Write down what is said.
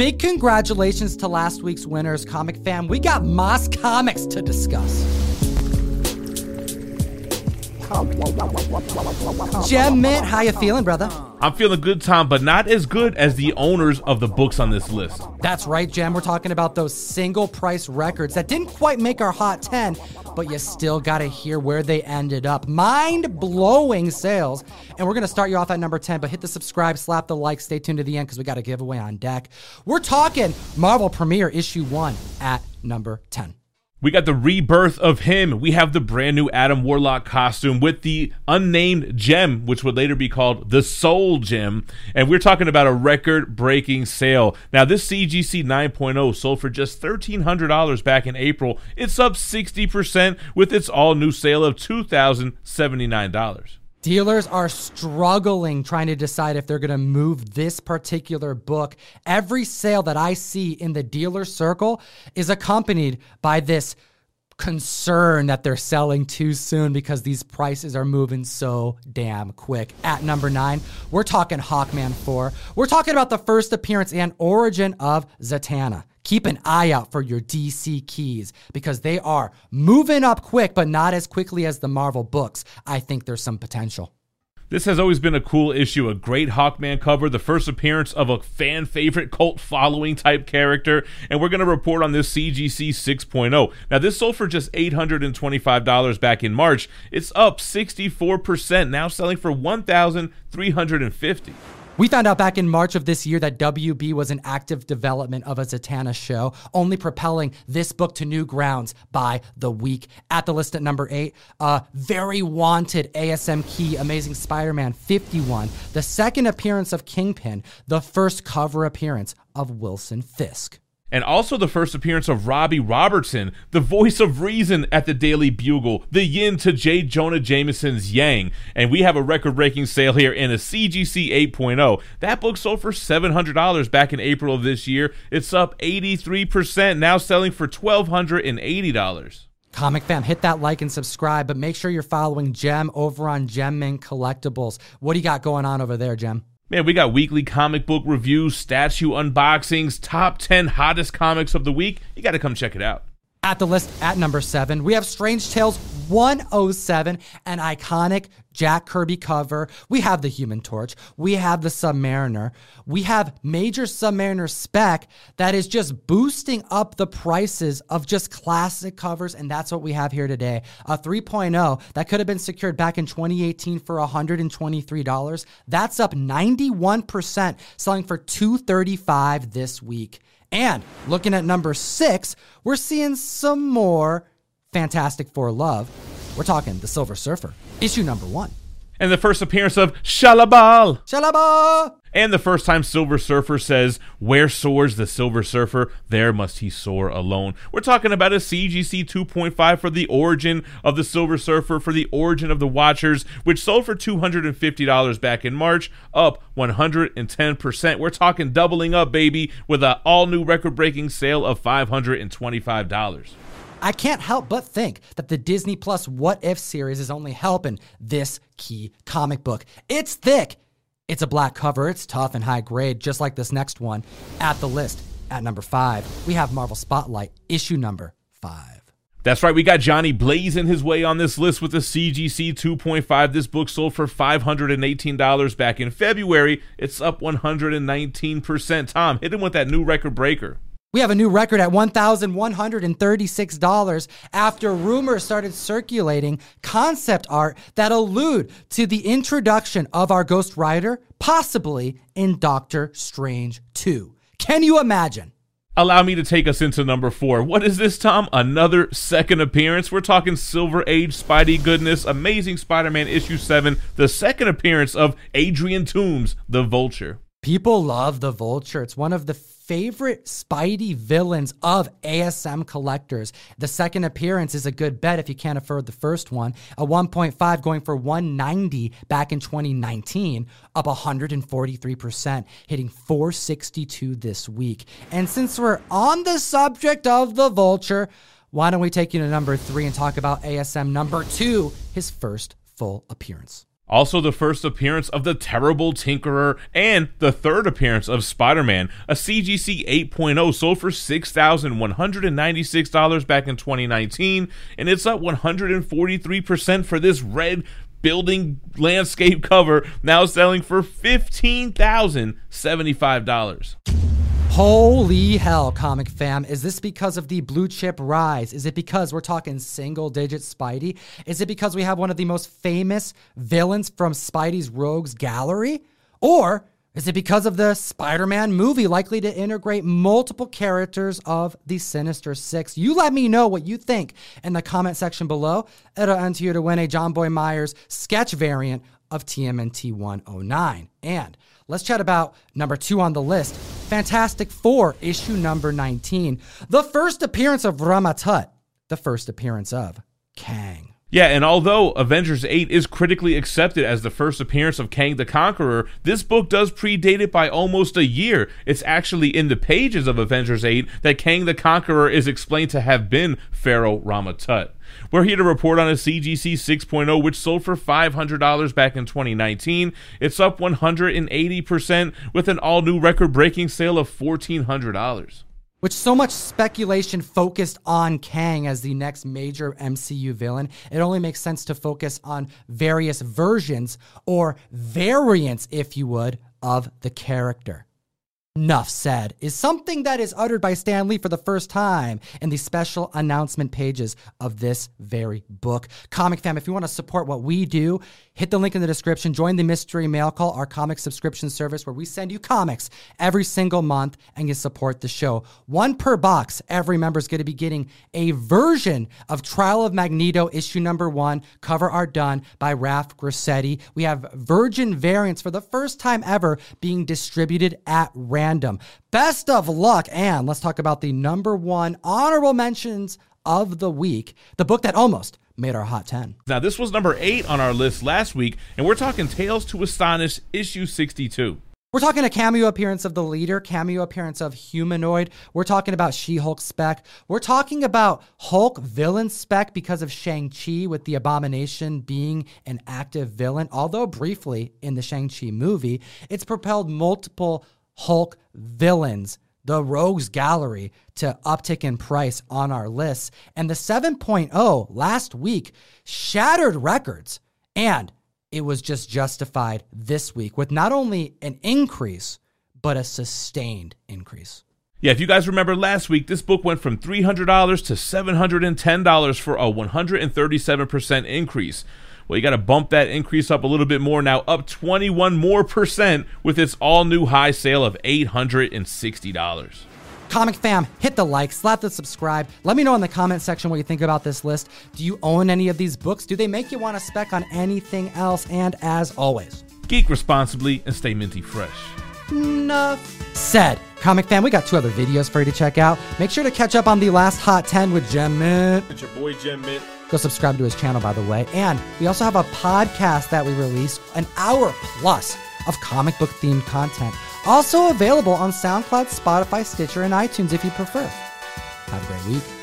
big congratulations to last week's winners, Comic Fam. We got Moss Comics to discuss. Gem Mint, how you feeling, brother? I'm feeling good, Tom, but not as good as the owners of the books on this list. That's right, Gem. We're talking about those single price records that didn't quite make our hot 10, but you still got to hear where they ended up. Mind blowing sales. And we're going to start you off at number 10, but hit the subscribe, slap the like, stay tuned to the end because we got a giveaway on deck. We're talking Marvel Premiere Issue 1 at number 10. We got the rebirth of him. We have the brand new Adam Warlock costume with the unnamed gem, which would later be called the Soul Gem. And we're talking about a record breaking sale. Now, this CGC 9.0 sold for just $1,300 back in April. It's up 60% with its all new sale of $2,079. Dealers are struggling trying to decide if they're going to move this particular book. Every sale that I see in the dealer circle is accompanied by this concern that they're selling too soon because these prices are moving so damn quick. At number nine, we're talking Hawkman 4. We're talking about the first appearance and origin of Zatanna. Keep an eye out for your DC keys because they are moving up quick, but not as quickly as the Marvel books. I think there's some potential. This has always been a cool issue, a great Hawkman cover, the first appearance of a fan favorite cult following type character, and we're going to report on this CGC 6.0. Now, this sold for just $825 back in March. It's up 64%, now selling for $1,350. We found out back in March of this year that WB was in active development of a Zatanna show, only propelling this book to new grounds by the week. At the list at number eight, uh, very wanted ASM key, Amazing Spider Man 51, the second appearance of Kingpin, the first cover appearance of Wilson Fisk and also the first appearance of Robbie Robertson, the voice of reason at the Daily Bugle, the yin to J. Jonah Jameson's yang. And we have a record breaking sale here in a CGC 8.0. That book sold for $700 back in April of this year. It's up 83%, now selling for $1,280. Comic fam, hit that like and subscribe, but make sure you're following Gem over on Gem Collectibles. What do you got going on over there, Gem? Man, we got weekly comic book reviews, statue unboxings, top 10 hottest comics of the week. You got to come check it out. At the list at number seven, we have Strange Tales 107, an iconic Jack Kirby cover. We have the Human Torch. We have the Submariner. We have Major Submariner spec that is just boosting up the prices of just classic covers, and that's what we have here today. A 3.0 that could have been secured back in 2018 for $123. That's up 91%, selling for 235 this week. And looking at number six, we're seeing some more Fantastic Four love. We're talking The Silver Surfer, issue number one and the first appearance of Shalla-Bal. Shalla-Bal! And the first time Silver Surfer says, Where soars the Silver Surfer, there must he soar alone. We're talking about a CGC 2.5 for the origin of the Silver Surfer, for the origin of the Watchers, which sold for $250 back in March, up 110%. We're talking doubling up, baby, with an all new record breaking sale of $525. I can't help but think that the Disney Plus What If series is only helping this key comic book. It's thick, it's a black cover, it's tough and high grade, just like this next one. At the list, at number five, we have Marvel Spotlight, issue number five. That's right, we got Johnny blazing his way on this list with the CGC 2.5. This book sold for $518 back in February. It's up 119%. Tom, hit him with that new record breaker. We have a new record at $1,136 after rumors started circulating concept art that allude to the introduction of our Ghost Rider, possibly in Doctor Strange 2. Can you imagine? Allow me to take us into number four. What is this, Tom? Another second appearance. We're talking Silver Age Spidey goodness, Amazing Spider Man issue 7, the second appearance of Adrian Toomes, the Vulture. People love the Vulture. It's one of the favorite Spidey villains of ASM collectors. The second appearance is a good bet if you can't afford the first one. A 1.5 going for 190 back in 2019, up 143%, hitting 462 this week. And since we're on the subject of the Vulture, why don't we take you to number three and talk about ASM number two, his first full appearance? Also, the first appearance of the Terrible Tinkerer and the third appearance of Spider Man, a CGC 8.0 sold for $6,196 back in 2019, and it's up 143% for this red building landscape cover, now selling for $15,075. Holy hell, comic fam. Is this because of the blue chip rise? Is it because we're talking single digit Spidey? Is it because we have one of the most famous villains from Spidey's Rogues Gallery? Or is it because of the Spider Man movie likely to integrate multiple characters of the Sinister Six? You let me know what you think in the comment section below. It'll enter you to win a Jonboy Meyers sketch variant of TMNT 109. And let's chat about number two on the list Fantastic Four, issue number 19. The first appearance of Ramatut, the first appearance of Kang. Yeah, and although Avengers 8 is critically accepted as the first appearance of Kang the Conqueror, this book does predate it by almost a year. It's actually in the pages of Avengers 8 that Kang the Conqueror is explained to have been Pharaoh Ramatut. We're here to report on a CGC 6.0, which sold for $500 back in 2019. It's up 180% with an all new record breaking sale of $1,400. With so much speculation focused on Kang as the next major MCU villain, it only makes sense to focus on various versions or variants, if you would, of the character. Enough said is something that is uttered by Stan Lee for the first time in the special announcement pages of this very book. Comic fam, if you want to support what we do, hit the link in the description. Join the Mystery Mail Call, our comic subscription service where we send you comics every single month and you support the show. One per box. Every member is going to be getting a version of Trial of Magneto issue number one, cover art done by Raf Grassetti. We have virgin variants for the first time ever being distributed at random. Best of luck. And let's talk about the number one honorable mentions of the week, the book that almost made our hot 10. Now, this was number eight on our list last week, and we're talking Tales to Astonish, issue 62. We're talking a cameo appearance of the leader, cameo appearance of Humanoid. We're talking about She Hulk spec. We're talking about Hulk villain spec because of Shang-Chi with the Abomination being an active villain. Although briefly in the Shang-Chi movie, it's propelled multiple Hulk villains, the Rogues Gallery, to uptick in price on our list. And the 7.0 last week shattered records. And it was just justified this week with not only an increase, but a sustained increase. Yeah, if you guys remember last week, this book went from $300 to $710 for a 137% increase. Well, you got to bump that increase up a little bit more now, up 21 more percent with its all new high sale of $860. Comic fam, hit the like, slap the subscribe. Let me know in the comment section what you think about this list. Do you own any of these books? Do they make you want to spec on anything else? And as always, geek responsibly and stay minty fresh. Enough said. Comic fan, we got two other videos for you to check out. Make sure to catch up on the last Hot 10 with Gem Mint. It's your boy Gem Mint. Go subscribe to his channel, by the way. And we also have a podcast that we release, an hour plus of comic book themed content. Also available on SoundCloud, Spotify, Stitcher, and iTunes if you prefer. Have a great week.